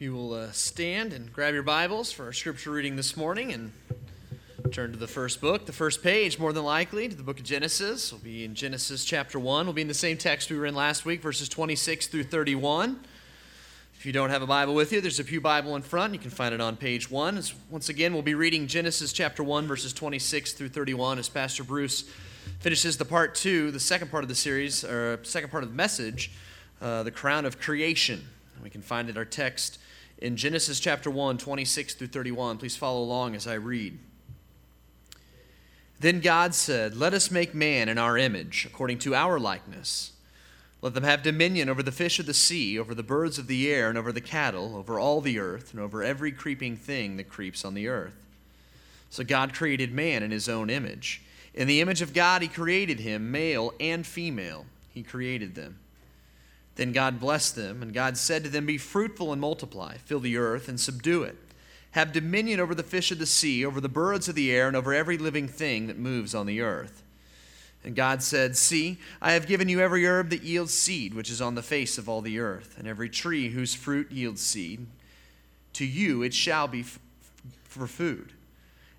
You will uh, stand and grab your Bibles for our scripture reading this morning and turn to the first book, the first page, more than likely, to the book of Genesis. We'll be in Genesis chapter 1. We'll be in the same text we were in last week, verses 26 through 31. If you don't have a Bible with you, there's a Pew Bible in front. You can find it on page 1. As, once again, we'll be reading Genesis chapter 1, verses 26 through 31 as Pastor Bruce finishes the part 2, the second part of the series, or second part of the message, uh, the crown of creation. We can find it our text in Genesis chapter 1, 26 through 31. Please follow along as I read. Then God said, Let us make man in our image, according to our likeness. Let them have dominion over the fish of the sea, over the birds of the air, and over the cattle, over all the earth, and over every creeping thing that creeps on the earth. So God created man in his own image. In the image of God, he created him, male and female. He created them. Then God blessed them, and God said to them, Be fruitful and multiply, fill the earth and subdue it. Have dominion over the fish of the sea, over the birds of the air, and over every living thing that moves on the earth. And God said, See, I have given you every herb that yields seed, which is on the face of all the earth, and every tree whose fruit yields seed. To you it shall be f- for food.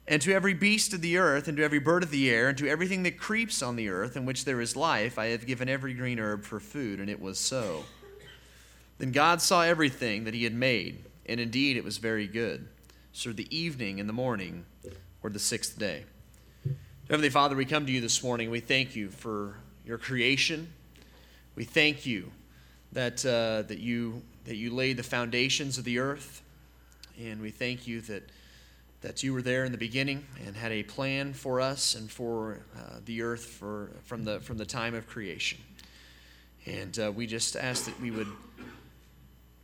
And to every beast of the earth, and to every bird of the air, and to everything that creeps on the earth, in which there is life, I have given every green herb for food. And it was so. Then God saw everything that he had made, and indeed it was very good. So the evening and the morning were the sixth day. Heavenly Father, we come to you this morning. We thank you for your creation. We thank you that, uh, that, you, that you laid the foundations of the earth. And we thank you that that you were there in the beginning and had a plan for us and for uh, the earth for, from, the, from the time of creation. And uh, we just ask that we would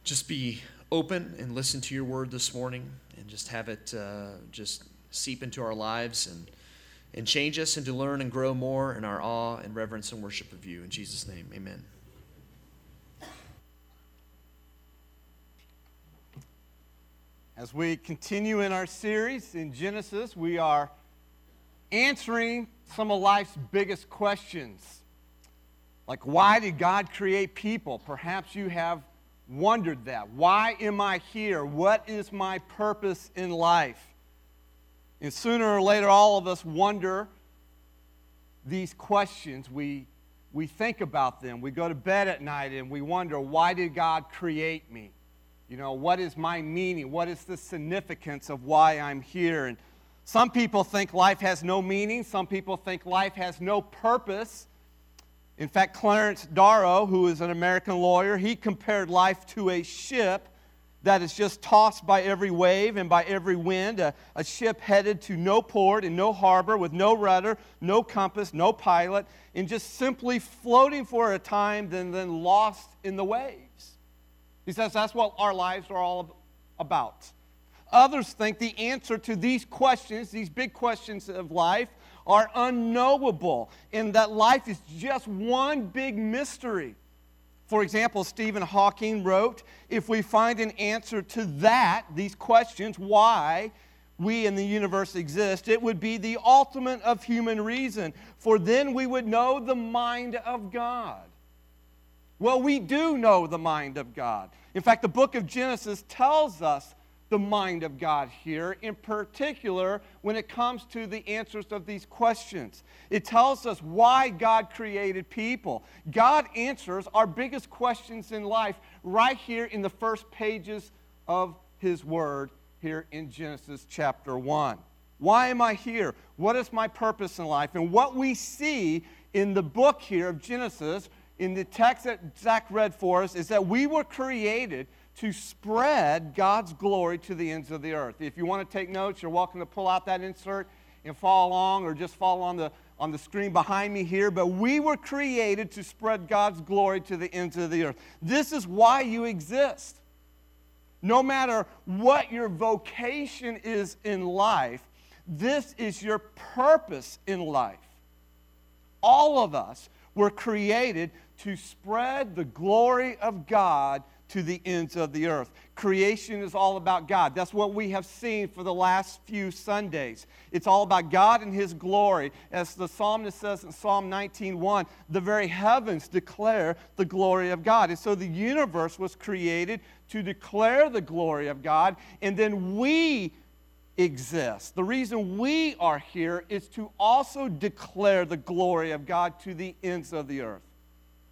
just be open and listen to your word this morning and just have it uh, just seep into our lives and, and change us and to learn and grow more in our awe and reverence and worship of you. In Jesus' name, amen. As we continue in our series in Genesis, we are answering some of life's biggest questions. Like, why did God create people? Perhaps you have wondered that. Why am I here? What is my purpose in life? And sooner or later, all of us wonder these questions. We, we think about them. We go to bed at night and we wonder, why did God create me? You know, what is my meaning? What is the significance of why I'm here? And some people think life has no meaning. Some people think life has no purpose. In fact, Clarence Darrow, who is an American lawyer, he compared life to a ship that is just tossed by every wave and by every wind, a, a, ship headed to no port and no harbor with no rudder, no compass, no pilot, and just simply floating for a time, then, then lost in the waves. He says that's what our lives are all about. Others think the answer to these questions, these big questions of life, are unknowable, and that life is just one big mystery. For example, Stephen Hawking wrote If we find an answer to that, these questions, why we in the universe exist, it would be the ultimate of human reason, for then we would know the mind of God. Well, we do know the mind of God. In fact, the book of Genesis tells us the mind of God here, in particular when it comes to the answers of these questions. It tells us why God created people. God answers our biggest questions in life right here in the first pages of His Word, here in Genesis chapter 1. Why am I here? What is my purpose in life? And what we see in the book here of Genesis in the text that Zach read for us is that we were created to spread God's glory to the ends of the earth. If you want to take notes, you're welcome to pull out that insert and follow along or just follow on the, on the screen behind me here. But we were created to spread God's glory to the ends of the earth. This is why you exist. No matter what your vocation is in life, this is your purpose in life. All of us were created to spread the glory of God to the ends of the earth. Creation is all about God. That's what we have seen for the last few Sundays. It's all about God and His glory. As the psalmist says in Psalm 19:1, the very heavens declare the glory of God. And so the universe was created to declare the glory of God, and then we exist. The reason we are here is to also declare the glory of God to the ends of the earth.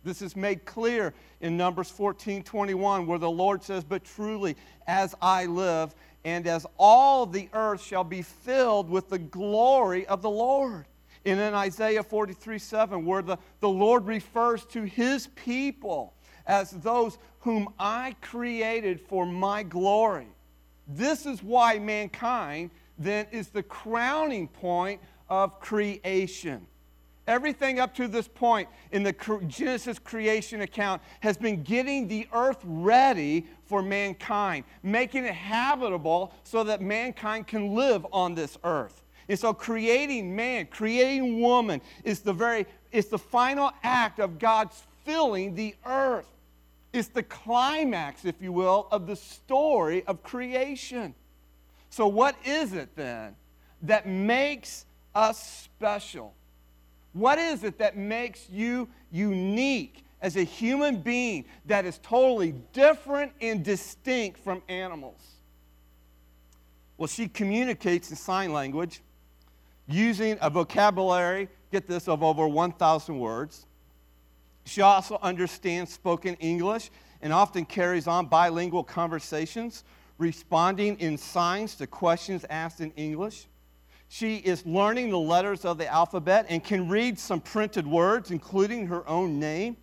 This is made clear in Numbers 14 21, where the Lord says, But truly, as I live, and as all the earth shall be filled with the glory of the Lord. And in Isaiah 43 7, where the, the Lord refers to his people as those whom I created for my glory. This is why mankind then is the crowning point of creation. Everything up to this point in the Genesis creation account has been getting the earth ready for mankind, making it habitable so that mankind can live on this earth. And so creating man, creating woman is the very it's the final act of God's filling the earth. It's the climax, if you will, of the story of creation. So what is it then that makes us special? What is it that makes you unique as a human being that is totally different and distinct from animals? Well, she communicates in sign language using a vocabulary, get this, of over 1,000 words. She also understands spoken English and often carries on bilingual conversations, responding in signs to questions asked in English. She is learning the letters of the alphabet and can read some printed words, including her own name.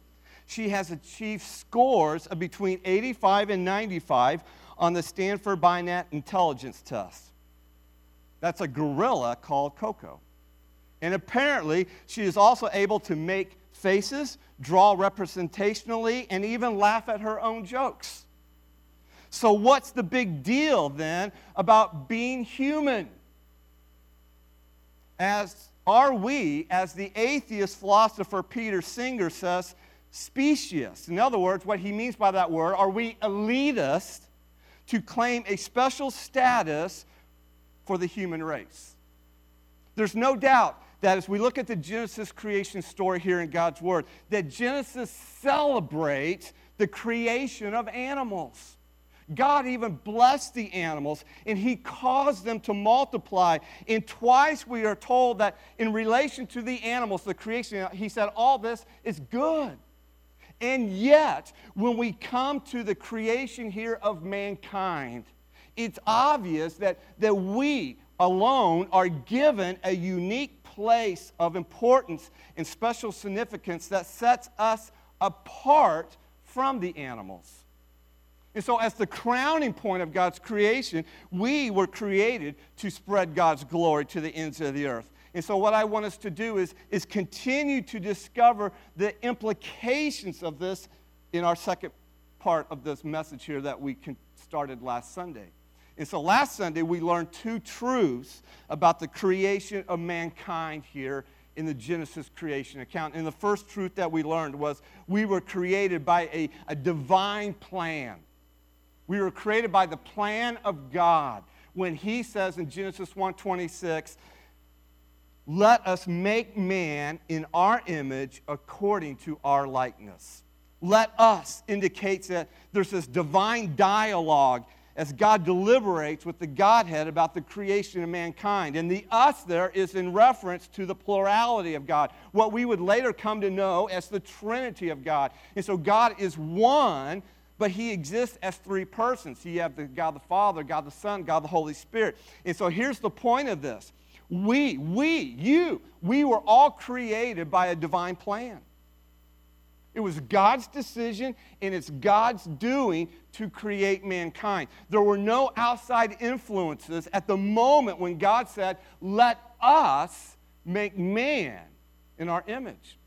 She has achieved scores of between 85 and 95 on the Stanford Binet Intelligence Test. That's a gorilla called Coco. And apparently, she is also able to make faces, draw representationally, and even laugh at her own jokes. So, what's the big deal then about being human? As are we, as the atheist philosopher Peter Singer says, specious. In other words, what he means by that word, are we elitist to claim a special status for the human race? There's no doubt that as we look at the Genesis creation story here in God's Word, that Genesis celebrates the creation of animals. God even blessed the animals and he caused them to multiply. And twice we are told that in relation to the animals, the creation, he said, all this is good. And yet, when we come to the creation here of mankind, it's obvious that, that we alone are given a unique place of importance and special significance that sets us apart from the animals. And so, as the crowning point of God's creation, we were created to spread God's glory to the ends of the earth. And so, what I want us to do is, is continue to discover the implications of this in our second part of this message here that we started last Sunday. And so, last Sunday, we learned two truths about the creation of mankind here in the Genesis creation account. And the first truth that we learned was we were created by a, a divine plan. We were created by the plan of God when he says in Genesis 1:26, "Let us make man in our image according to our likeness." Let us indicates that there's this divine dialogue as God deliberates with the Godhead about the creation of mankind. And the us there is in reference to the plurality of God, what we would later come to know as the Trinity of God. And so God is one, but he exists as three persons. You have the God the Father, God the Son, God the Holy Spirit. And so here's the point of this. We, we, you, we were all created by a divine plan. It was God's decision and it's God's doing to create mankind. There were no outside influences at the moment when God said, Let us make man in our image.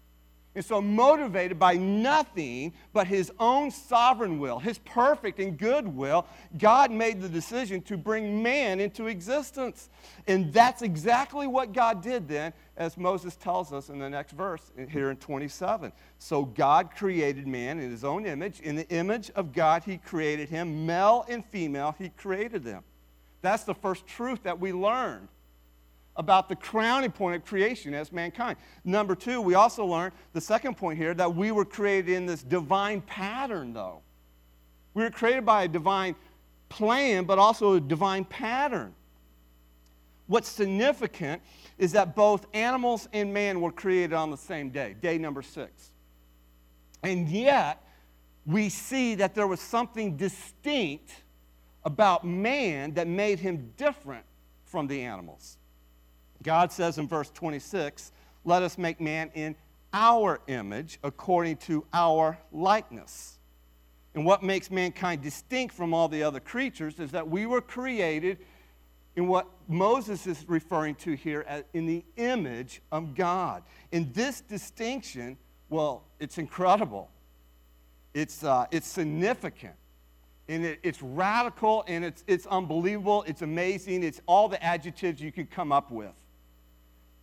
So, motivated by nothing but his own sovereign will, his perfect and good will, God made the decision to bring man into existence. And that's exactly what God did then, as Moses tells us in the next verse here in 27. So, God created man in his own image. In the image of God, he created him. Male and female, he created them. That's the first truth that we learned about the crowning point of creation as mankind. Number two, we also learned the second point here that we were created in this divine pattern, though. We were created by a divine plan, but also a divine pattern. What's significant is that both animals and man were created on the same day, day number six. And yet, we see that there was something distinct about man that made him different from the animals. God says in verse 26, let us make man in our image according to our likeness. And what makes mankind distinct from all the other creatures is that we were created in what Moses is referring to here as in the image of God. And this distinction, well, it's incredible. It's, uh, it's significant. And it, it's radical and it's, it's unbelievable. It's amazing. It's all the adjectives you can come up with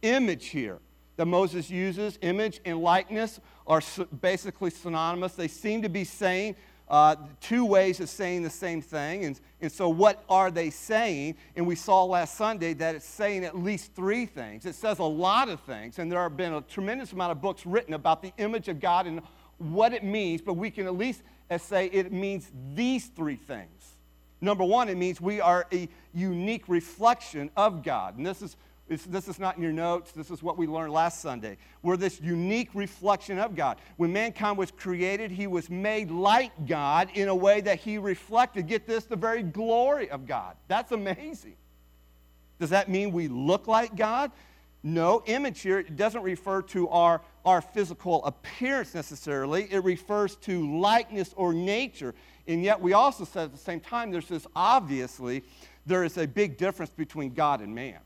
image here that Moses uses, image and likeness, are basically synonymous. They seem to be saying uh, two ways of saying the same thing. And, and so, what are they saying? And we saw last Sunday that it's saying at least three things. It says a lot of things, and there have been a tremendous amount of books written about the image of God and what it means, but we can at least uh, say it means these three things. Number one, it means we are a unique reflection of God. And this is this is not in your notes. This is what we learned last Sunday. We're this unique reflection of God. When mankind was created, he was made like God in a way that he reflected, get this, the very glory of God. That's amazing. Does that mean we look like God? No, image here it doesn't refer to our, our physical appearance necessarily. It refers to likeness or nature. And yet we also said at the same time, there's this obviously, there is a big difference between God and man.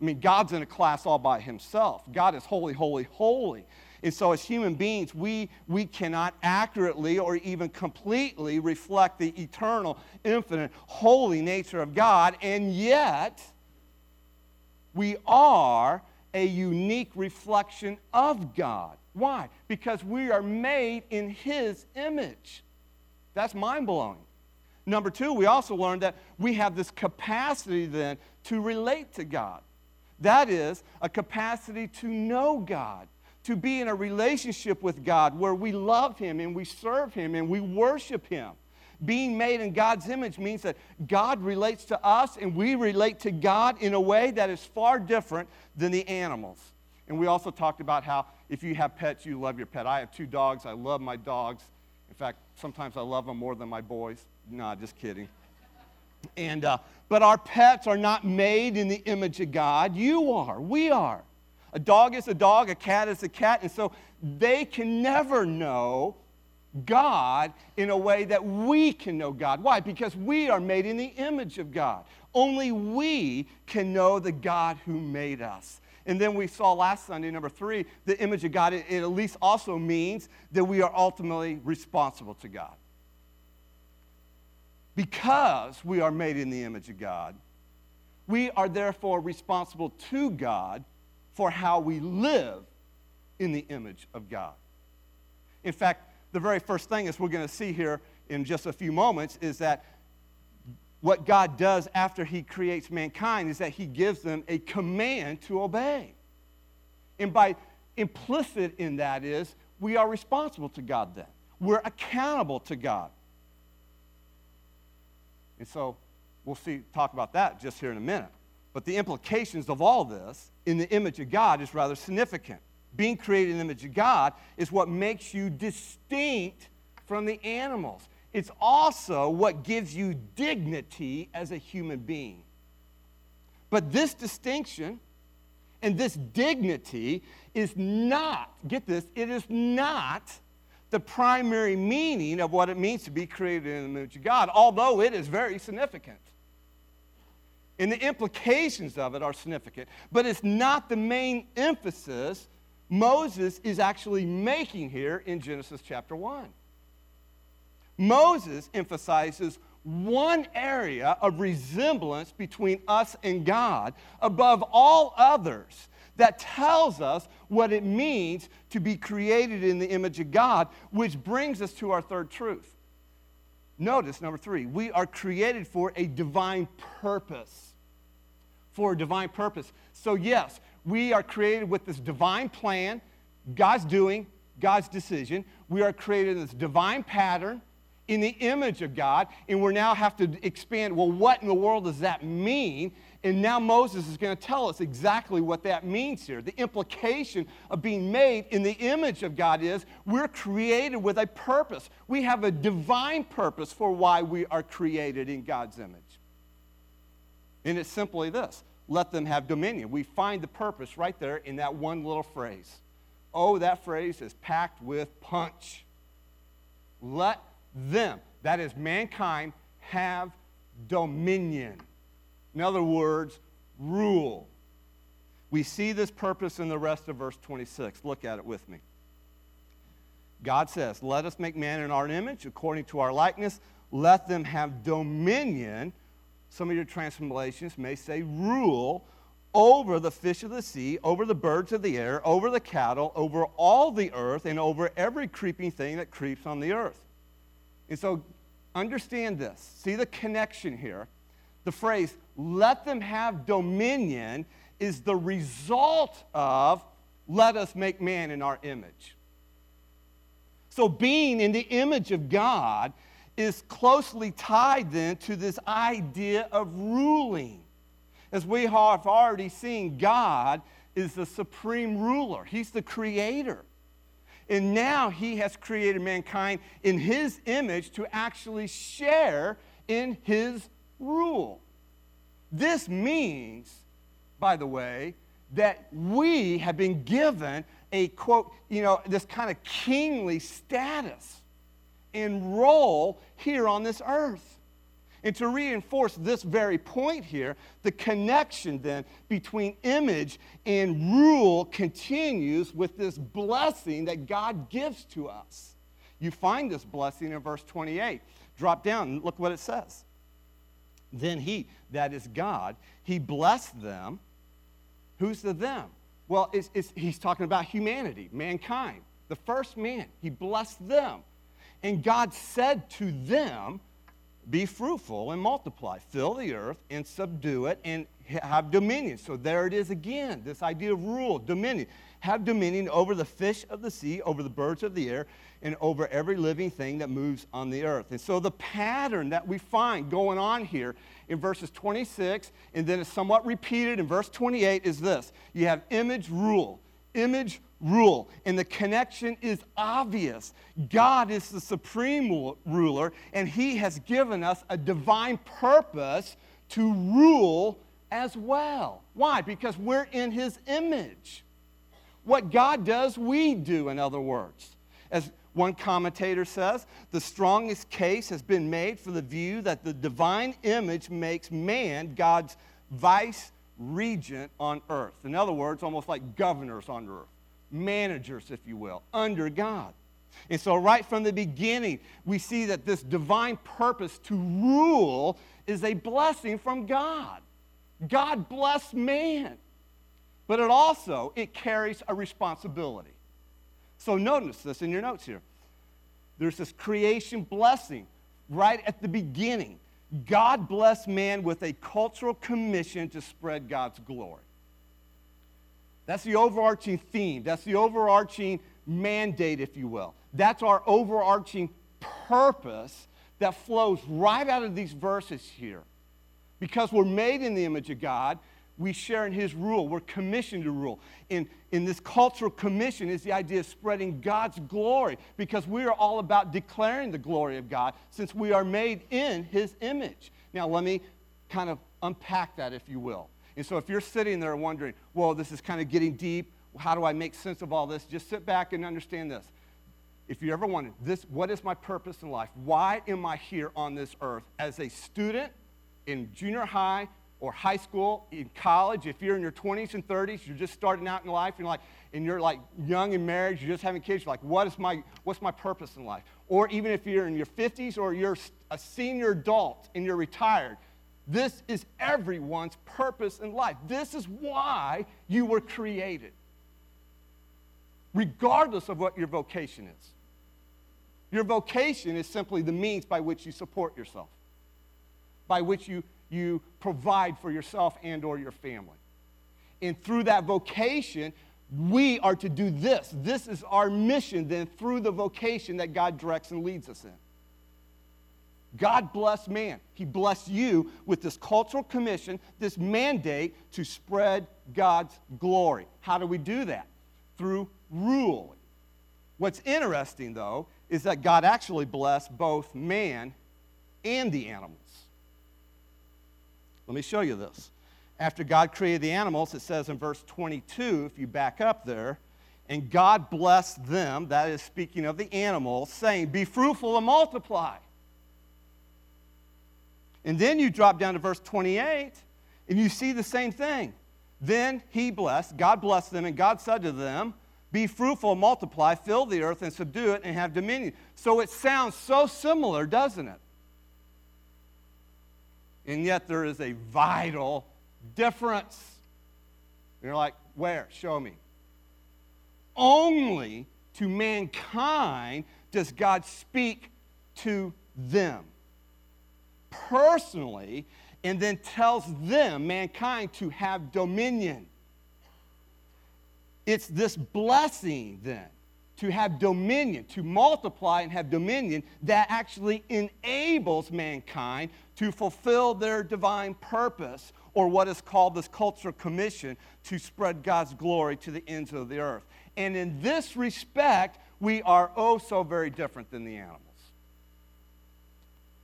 I mean, God's in a class all by himself. God is holy, holy, holy. And so, as human beings, we, we cannot accurately or even completely reflect the eternal, infinite, holy nature of God. And yet, we are a unique reflection of God. Why? Because we are made in His image. That's mind blowing. Number two, we also learned that we have this capacity then to relate to God. That is a capacity to know God, to be in a relationship with God where we love Him and we serve Him and we worship Him. Being made in God's image means that God relates to us and we relate to God in a way that is far different than the animals. And we also talked about how if you have pets, you love your pet. I have two dogs. I love my dogs. In fact, sometimes I love them more than my boys. Nah, just kidding. And, uh, but our pets are not made in the image of God. You are. We are. A dog is a dog, a cat is a cat. And so they can never know God in a way that we can know God. Why? Because we are made in the image of God. Only we can know the God who made us. And then we saw last Sunday, number three, the image of God, it, it at least also means that we are ultimately responsible to God because we are made in the image of God, we are therefore responsible to God for how we live in the image of God. In fact, the very first thing, as we're going to see here in just a few moments, is that what God does after He creates mankind is that He gives them a command to obey. And by implicit in that is we are responsible to God then. We're accountable to God. And so we'll see, talk about that just here in a minute. But the implications of all this in the image of God is rather significant. Being created in the image of God is what makes you distinct from the animals. It's also what gives you dignity as a human being. But this distinction and this dignity is not, get this, it is not the primary meaning of what it means to be created in the image of God, although it is very significant. And the implications of it are significant. But it's not the main emphasis Moses is actually making here in Genesis chapter 1. Moses emphasizes one area of resemblance between us and God above all others that tells us what it means to be created in the image of God, which brings us to our third truth. Notice number three, we are created for a divine purpose. For a divine purpose. So, yes, we are created with this divine plan, God's doing, God's decision. We are created in this divine pattern in the image of God, and we now have to expand well, what in the world does that mean? And now Moses is going to tell us exactly what that means here. The implication of being made in the image of God is we're created with a purpose. We have a divine purpose for why we are created in God's image. And it's simply this let them have dominion. We find the purpose right there in that one little phrase. Oh, that phrase is packed with punch. Let them, that is mankind, have dominion. In other words, rule. We see this purpose in the rest of verse 26. Look at it with me. God says, Let us make man in our image, according to our likeness. Let them have dominion. Some of your translations may say rule over the fish of the sea, over the birds of the air, over the cattle, over all the earth, and over every creeping thing that creeps on the earth. And so understand this. See the connection here. The phrase, let them have dominion, is the result of let us make man in our image. So being in the image of God is closely tied then to this idea of ruling. As we have already seen, God is the supreme ruler, He's the creator. And now he has created mankind in his image to actually share in his rule. This means, by the way, that we have been given a quote, you know, this kind of kingly status and role here on this earth. And to reinforce this very point here, the connection then between image and rule continues with this blessing that God gives to us. You find this blessing in verse 28. Drop down and look what it says. Then he, that is God, he blessed them. Who's the them? Well, it's, it's, he's talking about humanity, mankind, the first man. He blessed them. And God said to them, be fruitful and multiply, fill the earth and subdue it and have dominion. So there it is again this idea of rule, dominion. Have dominion over the fish of the sea, over the birds of the air, and over every living thing that moves on the earth. And so the pattern that we find going on here in verses 26 and then it's somewhat repeated in verse 28 is this you have image rule, image rule. And the connection is obvious. God is the supreme ruler, and He has given us a divine purpose to rule as well. Why? Because we're in His image. What God does, we do, in other words. As one commentator says, the strongest case has been made for the view that the divine image makes man God's vice regent on earth. In other words, almost like governors on earth managers, if you will, under God. And so, right from the beginning, we see that this divine purpose to rule is a blessing from God. God bless man. But it also it carries a responsibility. So notice this in your notes here. There's this creation blessing right at the beginning. God bless man with a cultural commission to spread God's glory. That's the overarching theme. That's the overarching mandate, if you will. That's our overarching purpose that flows right out of these verses here. Because we're made in the image of God, we share in His rule. We're commissioned to rule. In, in this cultural commission is the idea of spreading God's glory because we are all about declaring the glory of God since we are made in His image. Now, let me kind of unpack that, if you will. And so if you're sitting there wondering, well, this is kind of getting deep, how do I make sense of all this? Just sit back and understand this. If you ever wondered, this, what is my purpose in life? Why am I here on this earth? As a student in junior high, or high school, in college, if you're in your 20s and 30s, you're just starting out in life, and you're like, and you're like young in marriage, you're just having kids, you're like, what is my, what's my purpose in life? Or even if you're in your 50s or you're a senior adult and you're retired, this is everyone's purpose in life. This is why you were created, regardless of what your vocation is. Your vocation is simply the means by which you support yourself, by which you, you provide for yourself and or your family. And through that vocation, we are to do this. This is our mission then through the vocation that God directs and leads us in. God bless man. He blessed you with this cultural commission, this mandate to spread God's glory. How do we do that? Through rule. What's interesting, though, is that God actually blessed both man and the animals. Let me show you this. After God created the animals, it says in verse 22, if you back up there, and God blessed them, that is speaking of the animals, saying, Be fruitful and multiply. And then you drop down to verse 28, and you see the same thing. Then he blessed, God blessed them, and God said to them, Be fruitful, multiply, fill the earth, and subdue it, and have dominion. So it sounds so similar, doesn't it? And yet there is a vital difference. You're like, Where? Show me. Only to mankind does God speak to them personally and then tells them, mankind, to have dominion. It's this blessing then to have dominion, to multiply and have dominion, that actually enables mankind to fulfill their divine purpose, or what is called this cultural commission, to spread God's glory to the ends of the earth. And in this respect, we are oh so very different than the animals.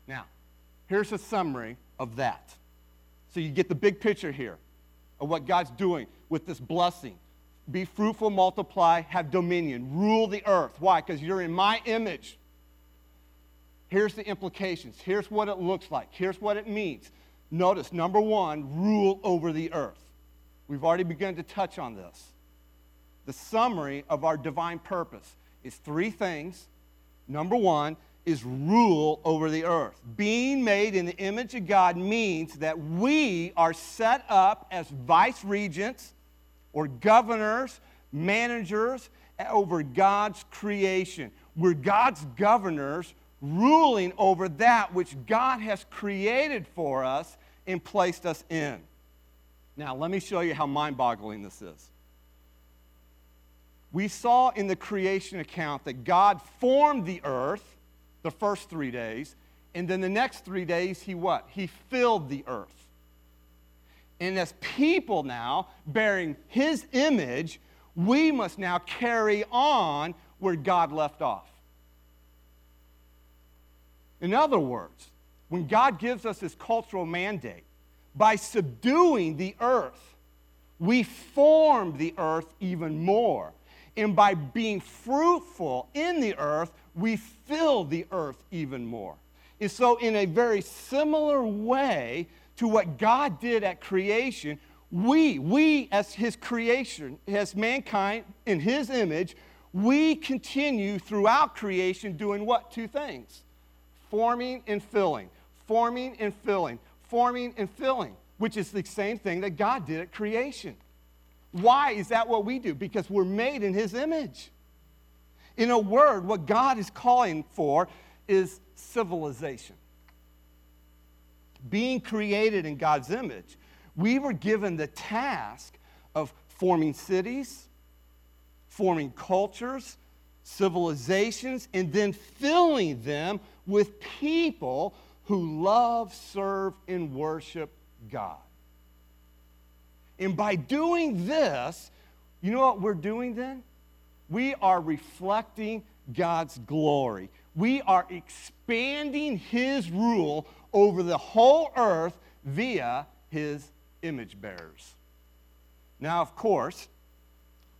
Now, Here's a summary of that. So you get the big picture here of what God's doing with this blessing. Be fruitful, multiply, have dominion, rule the earth. Why? Because you're in my image. Here's the implications. Here's what it looks like. Here's what it means. Notice, number one, rule over the earth. We've already begun to touch on this. The summary of our divine purpose is three things. Number one, is rule over the earth. Being made in the image of God means that we are set up as vice regents or governors, managers over God's creation. We're God's governors ruling over that which God has created for us and placed us in. Now, let me show you how mind boggling this is. We saw in the creation account that God formed the earth the first three days. And then the next three days, he what? He filled the earth. And as people now, bearing his image, we must now carry on where God left off. In other words, when God gives us his cultural mandate, by subduing the earth, we form the earth even more. And by being fruitful in the earth, we fill the earth even more. And so, in a very similar way to what God did at creation, we, we as His creation, as mankind in His image, we continue throughout creation doing what? Two things forming and filling, forming and filling, forming and filling, which is the same thing that God did at creation. Why is that what we do? Because we're made in His image. In a word, what God is calling for is civilization. Being created in God's image, we were given the task of forming cities, forming cultures, civilizations, and then filling them with people who love, serve, and worship God. And by doing this, you know what we're doing then? We are reflecting God's glory. We are expanding His rule over the whole earth via His image bearers. Now, of course,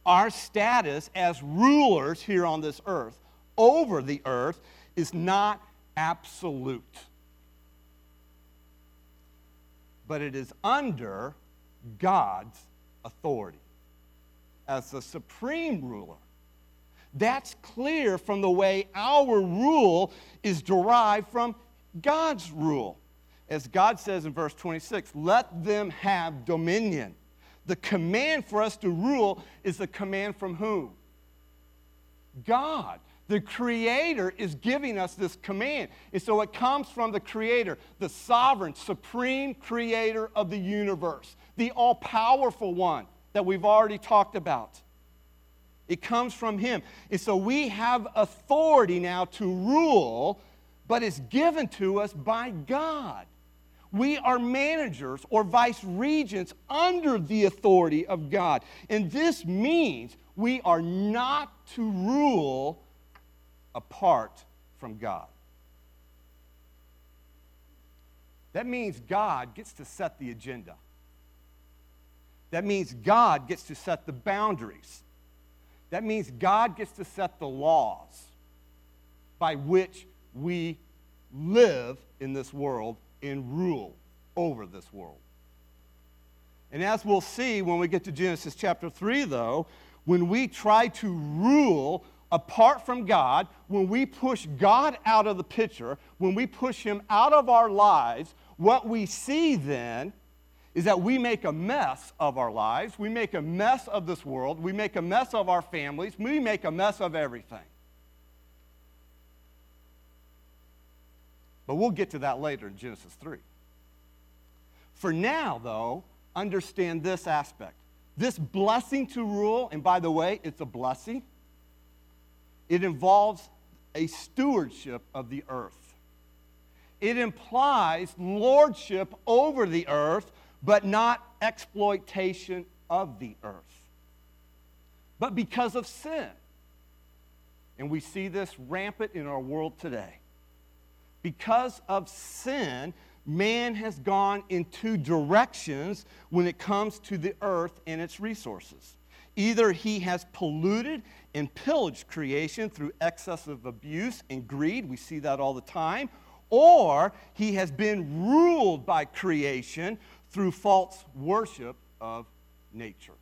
our status as rulers here on this earth over the earth is not absolute. but it is under God's authority as the supreme ruler. That's clear from the way our rule is derived from God's rule. As God says in verse 26, let them have dominion. The command for us to rule is the command from whom? God. The Creator is giving us this command. And so it comes from the Creator, the sovereign, supreme Creator of the universe, the all powerful one that we've already talked about. It comes from Him. And so we have authority now to rule, but it's given to us by God. We are managers or vice regents under the authority of God. And this means we are not to rule apart from God. That means God gets to set the agenda. That means God gets to set the boundaries. That means God gets to set the laws by which we live in this world and rule over this world. And as we'll see when we get to Genesis chapter 3, though, when we try to rule apart from God, when we push God out of the picture, when we push Him out of our lives, what we see then is that we make a mess of our lives. We make a mess of this world. We make a mess of our families. We make a mess of everything. But we'll get to that later in Genesis 3. For now, though, understand this aspect. This blessing to rule, and by the way, it's a blessing, it involves a stewardship of the earth. It implies lordship over the earth, but not exploitation of the earth. But because of sin, and we see this rampant in our world today, because of sin, man has gone in two directions when it comes to the earth and its resources. Either he has polluted and pillaged creation through excessive abuse and greed, we see that all the time, or he has been ruled by creation through false worship of nature.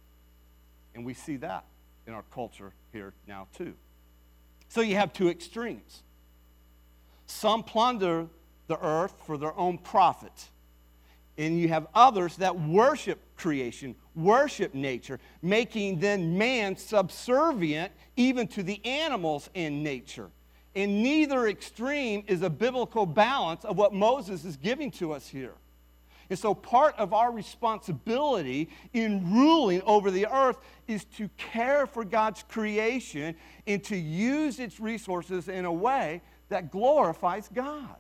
And we see that in our culture here now, too. So you have two extremes. Some plunder the earth for their own profit. And you have others that worship creation, worship nature, making then man subservient even to the animals in nature. And neither extreme is a biblical balance of what Moses is giving to us here. And so, part of our responsibility in ruling over the earth is to care for God's creation and to use its resources in a way that glorifies God.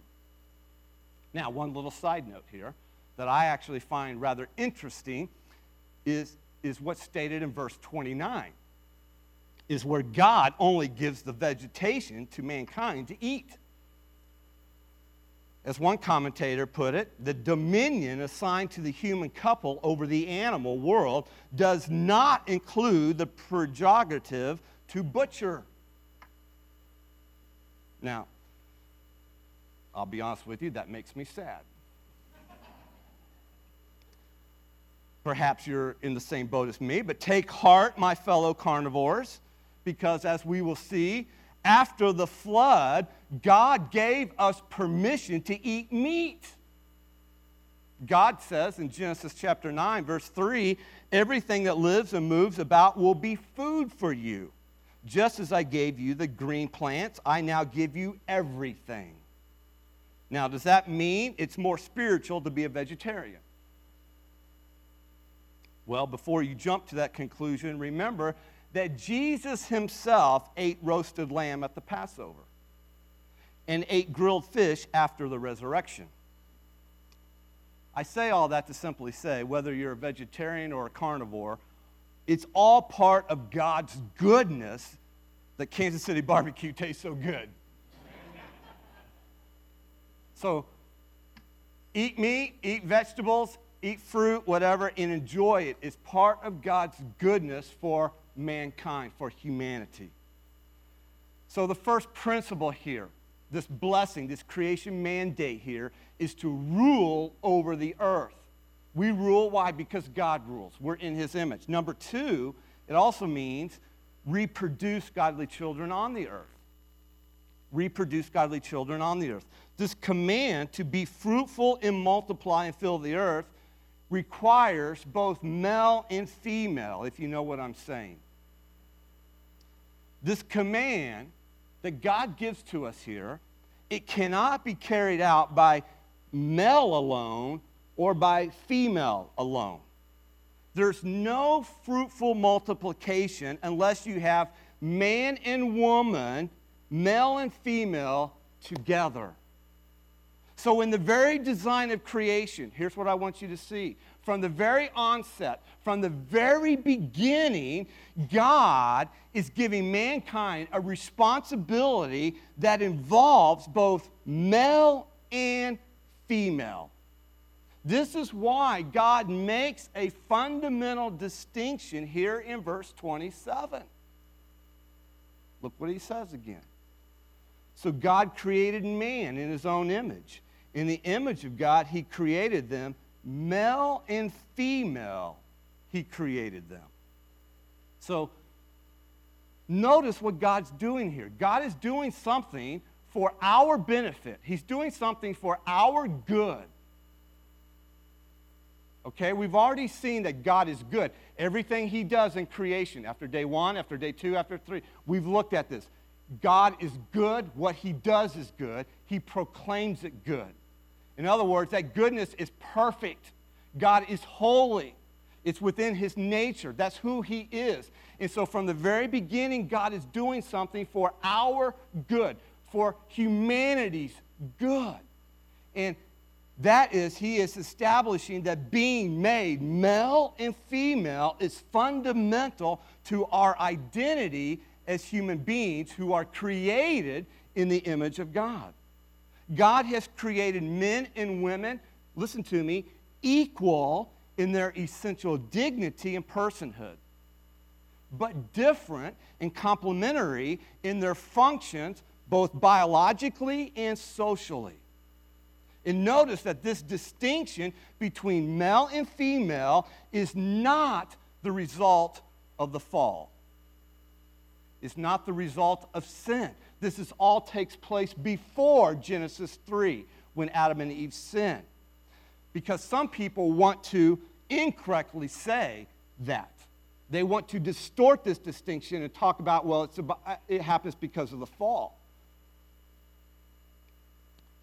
Now, one little side note here that I actually find rather interesting is, is what's stated in verse 29 is where God only gives the vegetation to mankind to eat. As one commentator put it, the dominion assigned to the human couple over the animal world does not include the prerogative to butcher. Now, I'll be honest with you, that makes me sad. Perhaps you're in the same boat as me, but take heart, my fellow carnivores, because as we will see, after the flood, God gave us permission to eat meat. God says in Genesis chapter 9, verse 3 everything that lives and moves about will be food for you. Just as I gave you the green plants, I now give you everything. Now, does that mean it's more spiritual to be a vegetarian? Well, before you jump to that conclusion, remember that Jesus himself ate roasted lamb at the Passover and ate grilled fish after the resurrection. I say all that to simply say whether you're a vegetarian or a carnivore, it's all part of God's goodness that Kansas City barbecue tastes so good. So eat meat, eat vegetables, eat fruit, whatever, and enjoy it. It's part of God's goodness for mankind, for humanity. So the first principle here, this blessing, this creation mandate here, is to rule over the earth. We rule. Why? Because God rules. We're in his image. Number two, it also means reproduce godly children on the earth. Reproduce godly children on the earth. This command to be fruitful and multiply and fill the earth requires both male and female, if you know what I'm saying. This command that God gives to us here, it cannot be carried out by male alone or by female alone. There's no fruitful multiplication unless you have man and woman, male and female, together. So, in the very design of creation, here's what I want you to see. From the very onset, from the very beginning, God is giving mankind a responsibility that involves both male and female. This is why God makes a fundamental distinction here in verse 27. Look what he says again. So God created man in his own image. In the image of God, he created them, male and female, he created them. So notice what God's doing here. God is doing something for our benefit, He's doing something for our good. Okay, we've already seen that God is good. Everything He does in creation, after day one, after day two, after three, we've looked at this. God is good. What He does is good. He proclaims it good. In other words, that goodness is perfect. God is holy. It's within His nature. That's who He is. And so, from the very beginning, God is doing something for our good, for humanity's good. And that is, he is establishing that being made male and female is fundamental to our identity as human beings who are created in the image of God. God has created men and women, listen to me, equal in their essential dignity and personhood, but different and complementary in their functions, both biologically and socially. And notice that this distinction between male and female is not the result of the fall. It's not the result of sin. This is all takes place before Genesis 3 when Adam and Eve sinned. Because some people want to incorrectly say that. They want to distort this distinction and talk about, well, about, it happens because of the fall.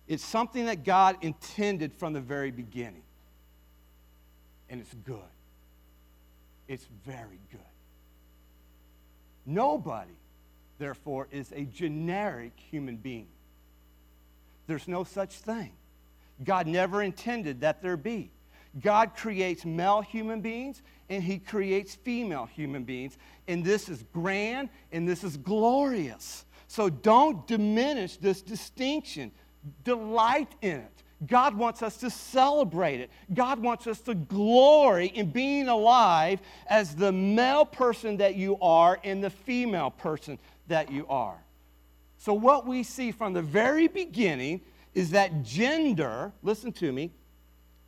It's something that God intended from the very beginning. And it's good. It's very good. Nobody, therefore, is a generic human being. There's no such thing. God never intended that there be. God creates male human beings and he creates female human beings. And this is grand and this is glorious. So don't diminish this distinction delight in it. God wants us to celebrate it. God wants us to glory in being alive as the male person that you are and the female person that you are. So, what we see from the very beginning is that gender, listen to me,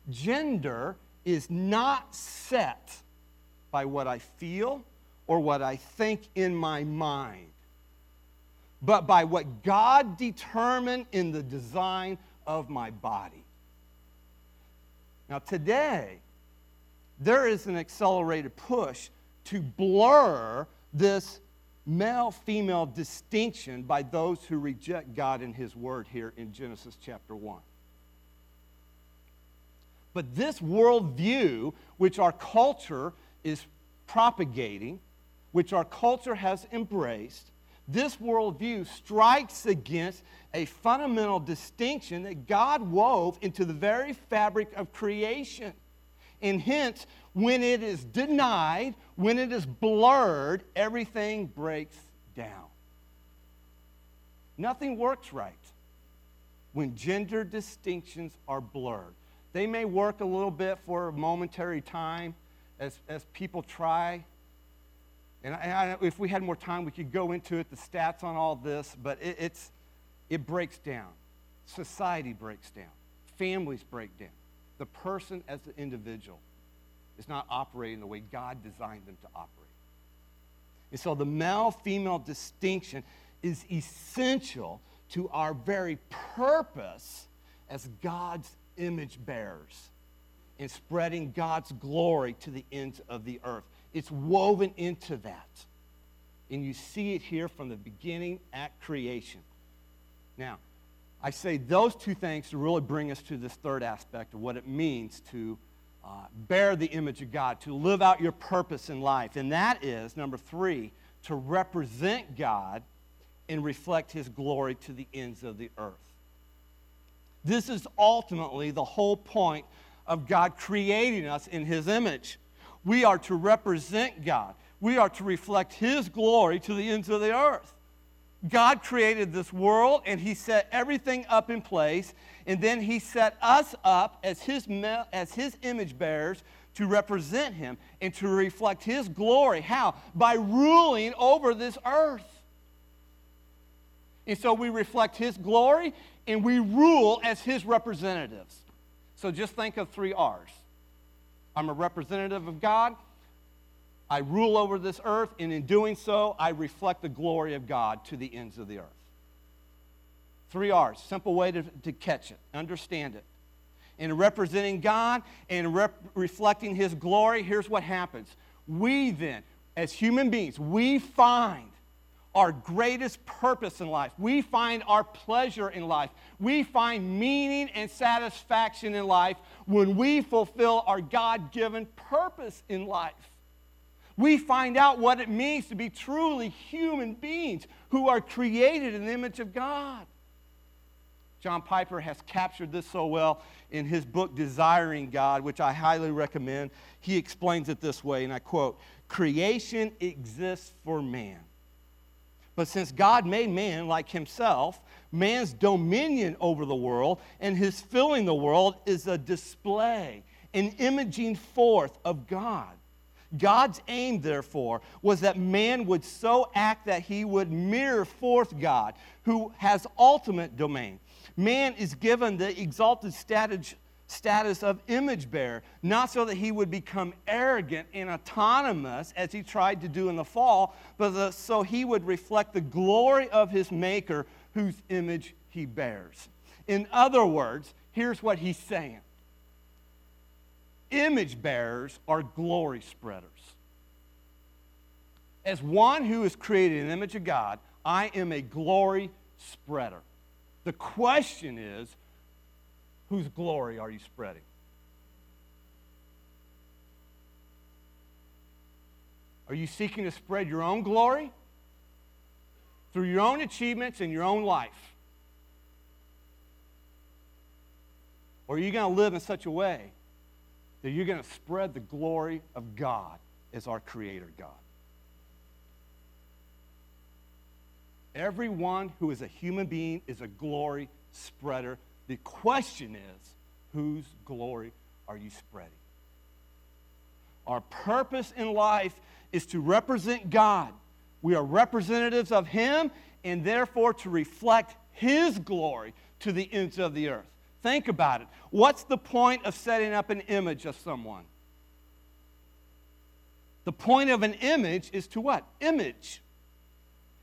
gender is not set by what I feel or what I think in my mind but by what God determined in the design of my body. Now, today, there is an accelerated push to blur this male female distinction by those who reject God and His Word here in Genesis chapter 1. But this worldview, which our culture is propagating, which our culture has embraced, this worldview strikes against a fundamental distinction that God wove into the very fabric of creation. And hence, when it is denied, when it is blurred, everything breaks down. Nothing works right when gender distinctions are blurred. They may work a little bit for a momentary time as, as people try and, I, if we had more time, we could go into it, the stats on all this, but it, it's, it breaks down. Society breaks down. Families break down. The person as the individual is not operating the way God designed them to operate. And so the male female distinction is essential to our very purpose as God's image bearers in spreading God's glory to the ends of the earth. It's woven into that. And you see it here from the beginning at creation. Now, I say those two things to really bring us to this third aspect of what it means to uh, bear the image of God, to live out your purpose in life. And that is, number three, to represent God and reflect his glory to the ends of the earth. This is ultimately the whole point of God creating us in his image. We are to represent God, we are to reflect his glory to the ends of the earth. God created this world and he set everything up in place, and then he set us up as his, as his image bearers to represent him and to reflect his glory. How? By ruling over this earth. And so we reflect his glory and we rule as his representatives. So just think of three R's. I'm a representative of God. I rule over this earth, and in doing so, I reflect the glory of God to the ends of the earth. Three R's, simple way to, to catch it, understand it. In representing God and rep- reflecting His glory, here's what happens. We then, as human beings, we find our greatest purpose in life. We find our pleasure in life. We find meaning and satisfaction in life when we fulfill our God given purpose in life we find out what it means to be truly human beings who are created in the image of God. John Piper has captured this so well in his book, Desiring God, which I highly recommend. He explains it this way, and I quote Creation exists for man. But since God made man like himself, man's dominion over the world and his filling the world is a display, an imaging forth of God. God's aim, therefore, was that man would so act that he would mirror forth God, who has ultimate domain. Man is given the exalted status, status of image bearer, not so that he would become arrogant and autonomous as he tried to do in the fall, but so he would reflect the glory of his Maker, whose image he bears. In other words, here's what he's saying image bearers are glory spreaders. As one who is created in the image of God, I am a glory spreader. The question is, whose glory are you spreading? Are you seeking to spread your own glory through your own achievements in your own life? Or are you going to live in such a way that you're going to spread the glory of God as our Creator God. Everyone who is a human being is a glory spreader. The question is, whose glory are you spreading? Our purpose in life is to represent God. We are representatives of Him and therefore to reflect His glory to the ends of the earth. Think about it. What's the point of setting up an image of someone? The point of an image is to what? Image.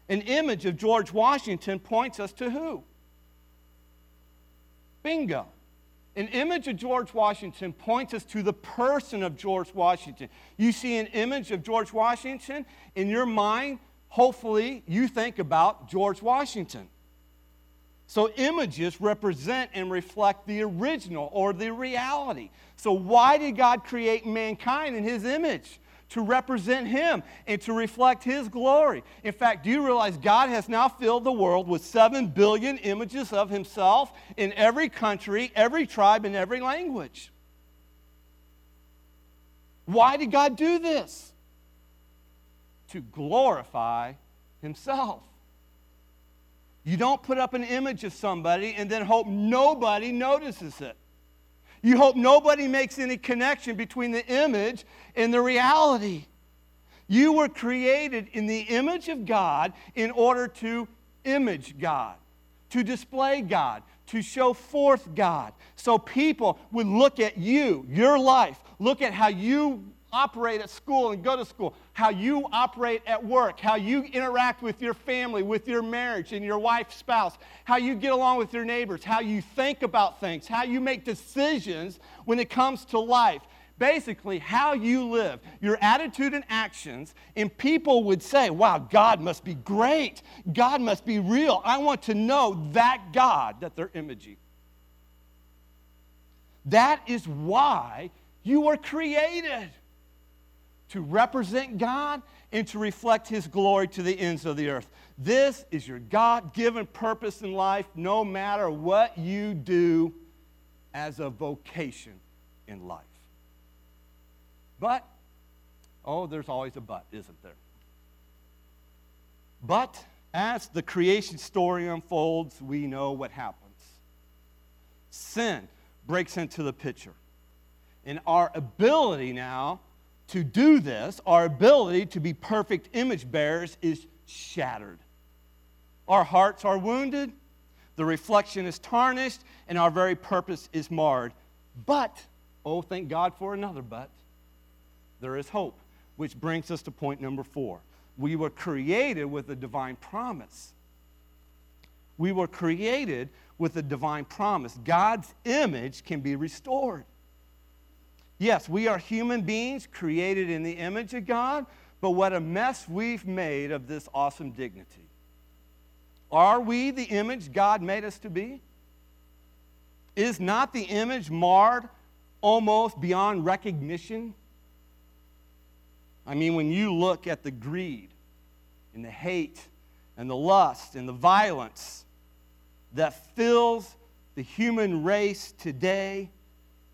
An image of George Washington points us to who? Bingo. An image of George Washington points us to the person of George Washington. You see an image of George Washington, in your mind, hopefully, you think about George Washington. So images represent and reflect the original or the reality. So why did God create mankind in his image? To represent him and to reflect his glory. In fact, do you realize God has now filled the world with 7 billion images of himself in every country, every tribe, and every language? Why did God do this? To glorify himself. You don't put up an image of somebody and then hope nobody notices it. You hope nobody makes any connection between the image and the reality. You were created in the image of God in order to image God, to display God, to show forth God. So people would look at you, your life, look at how you operate at school and go to school, how you operate at work, how you interact with your family, with your marriage and your wife, spouse, how you get along with your neighbors, how you think about things, how you make decisions when it comes to life. Basically, how you live, your attitude and actions, and people would say, Wow, God must be great. God must be real. I want to know that God that they're imaging. That is why you were created to represent God and to reflect His glory to the ends of the earth. This is your God given purpose in life, no matter what you do as a vocation in life. But, oh, there's always a but, isn't there? But as the creation story unfolds, we know what happens. Sin breaks into the picture. And our ability now to do this, our ability to be perfect image bearers is shattered. Our hearts are wounded, the reflection is tarnished, and our very purpose is marred. But, oh, thank God for another but, there is hope, which brings us to point number four. We were created with a divine promise. We were created with a divine promise. God's image can be restored. Yes, we are human beings created in the image of God, but what a mess we've made of this awesome dignity. Are we the image God made us to be? Is not the image marred almost beyond recognition? I mean, when you look at the greed and the hate and the lust and the violence that fills the human race today,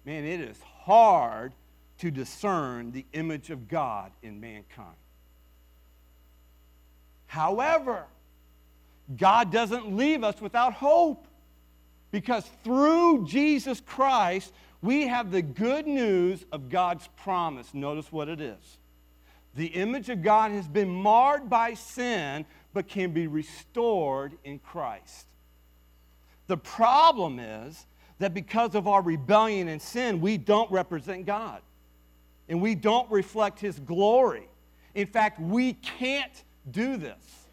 man, it is hard to discern the image of God in mankind. However, God doesn't leave us without hope because through Jesus Christ, we have the good news of God's promise. Notice what it is. The image of God has been marred by sin, but can be restored in Christ. The problem is that because of our rebellion and sin, we don't represent God and we don't reflect His glory. In fact, we can't do this.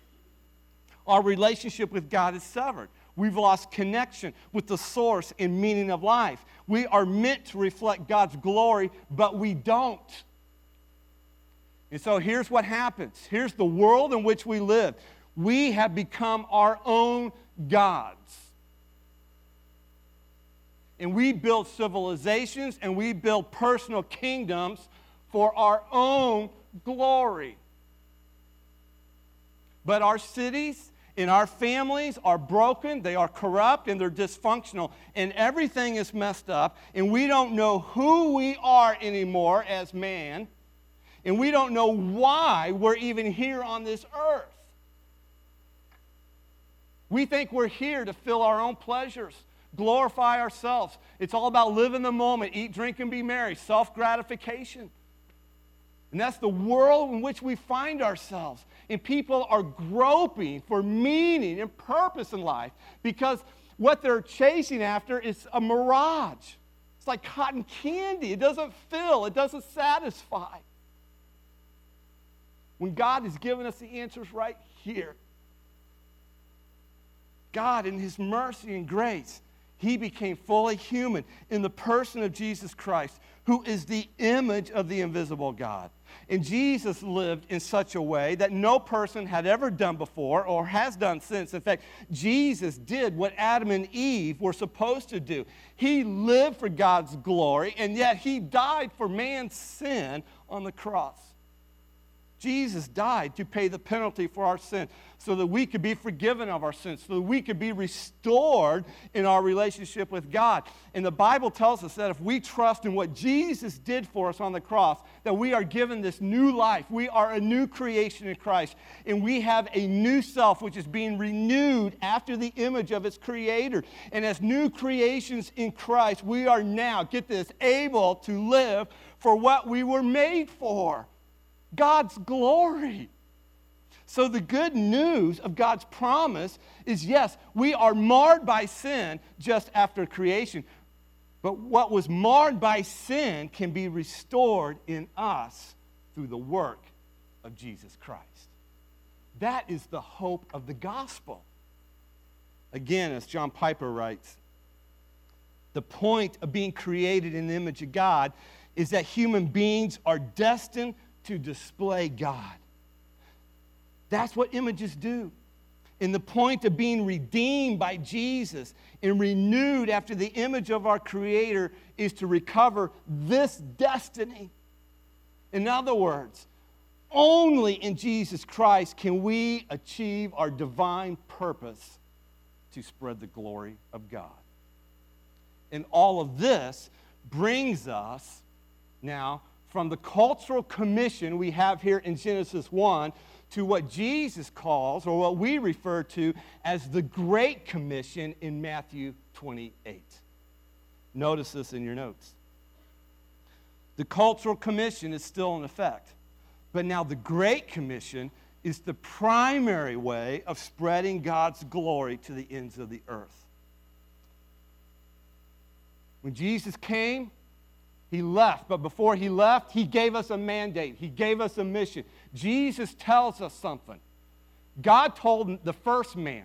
Our relationship with God is severed. We've lost connection with the source and meaning of life. We are meant to reflect God's glory, but we don't. And so here's what happens here's the world in which we live. We have become our own gods and we build civilizations and we build personal kingdoms for our own glory. But our cities and our families are broken, they are corrupt, and they're dysfunctional, and everything is messed up, and we don't know who we are anymore as man, and we don't know why we're even here on this earth. We think we're here to fill our own pleasures glorify ourselves. It's all about living the moment, eat, drink, and be merry, self gratification. And that's the world in which we find ourselves. And people are groping for meaning and purpose in life because what they're chasing after is a mirage. It's like cotton candy. It doesn't fill, it doesn't satisfy. When God has given us the answers right here, God, in His mercy and grace, he became fully human in the person of Jesus Christ, who is the image of the invisible God. And Jesus lived in such a way that no person had ever done before or has done since. In fact, Jesus did what Adam and Eve were supposed to do. He lived for God's glory, and yet he died for man's sin on the cross. Jesus died to pay the penalty for our sin so that we could be forgiven of our sins, so that we could be restored in our relationship with God. And the Bible tells us that if we trust in what Jesus did for us on the cross, that we are given this new life. We are a new creation in Christ, and we have a new self which is being renewed after the image of its creator. And as new creations in Christ, we are now, get this, able to live for what we were made for God's glory. So, the good news of God's promise is yes, we are marred by sin just after creation, but what was marred by sin can be restored in us through the work of Jesus Christ. That is the hope of the gospel. Again, as John Piper writes, the point of being created in the image of God is that human beings are destined to display God. That's what images do. And the point of being redeemed by Jesus and renewed after the image of our Creator is to recover this destiny. In other words, only in Jesus Christ can we achieve our divine purpose to spread the glory of God. And all of this brings us now from the cultural commission we have here in Genesis 1 to what Jesus calls, or what we refer to as the Great Commission in Matthew 28. Notice this in your notes. The cultural commission is still in effect, but now the Great Commission is the primary way of spreading God's glory to the ends of the earth. When Jesus came, he left, but before he left, he gave us a mandate, he gave us a mission. Jesus tells us something. God told the first man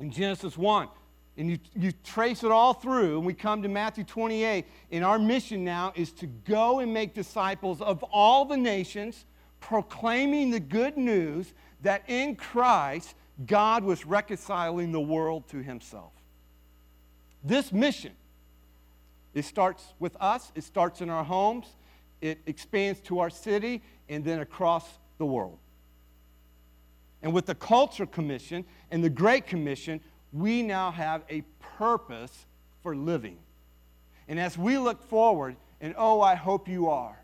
in Genesis 1, and you, you trace it all through, and we come to Matthew 28, and our mission now is to go and make disciples of all the nations, proclaiming the good news that in Christ, God was reconciling the world to himself. This mission it starts with us, it starts in our homes, it expands to our city, and then across the world. And with the Culture Commission and the Great Commission, we now have a purpose for living. And as we look forward, and oh, I hope you are,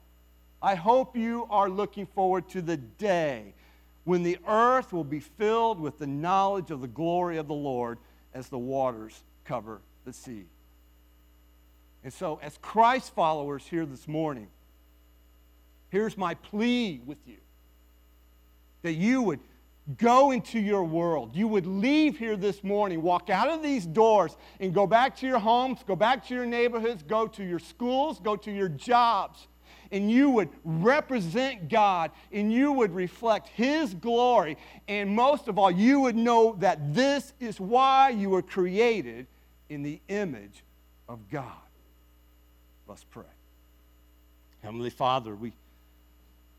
I hope you are looking forward to the day when the earth will be filled with the knowledge of the glory of the Lord as the waters cover the sea. And so, as Christ followers here this morning, here's my plea with you that you would go into your world. You would leave here this morning, walk out of these doors, and go back to your homes, go back to your neighborhoods, go to your schools, go to your jobs. And you would represent God and you would reflect His glory. And most of all, you would know that this is why you were created in the image of God. Let's pray. Heavenly Father, we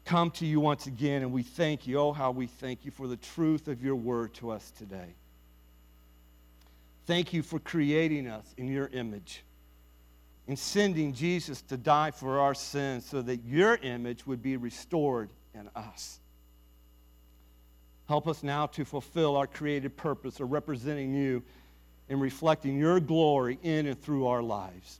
come to you once again and we thank you. Oh, how we thank you for the truth of your word to us today. Thank you for creating us in your image and sending Jesus to die for our sins so that your image would be restored in us. Help us now to fulfill our created purpose of representing you and reflecting your glory in and through our lives.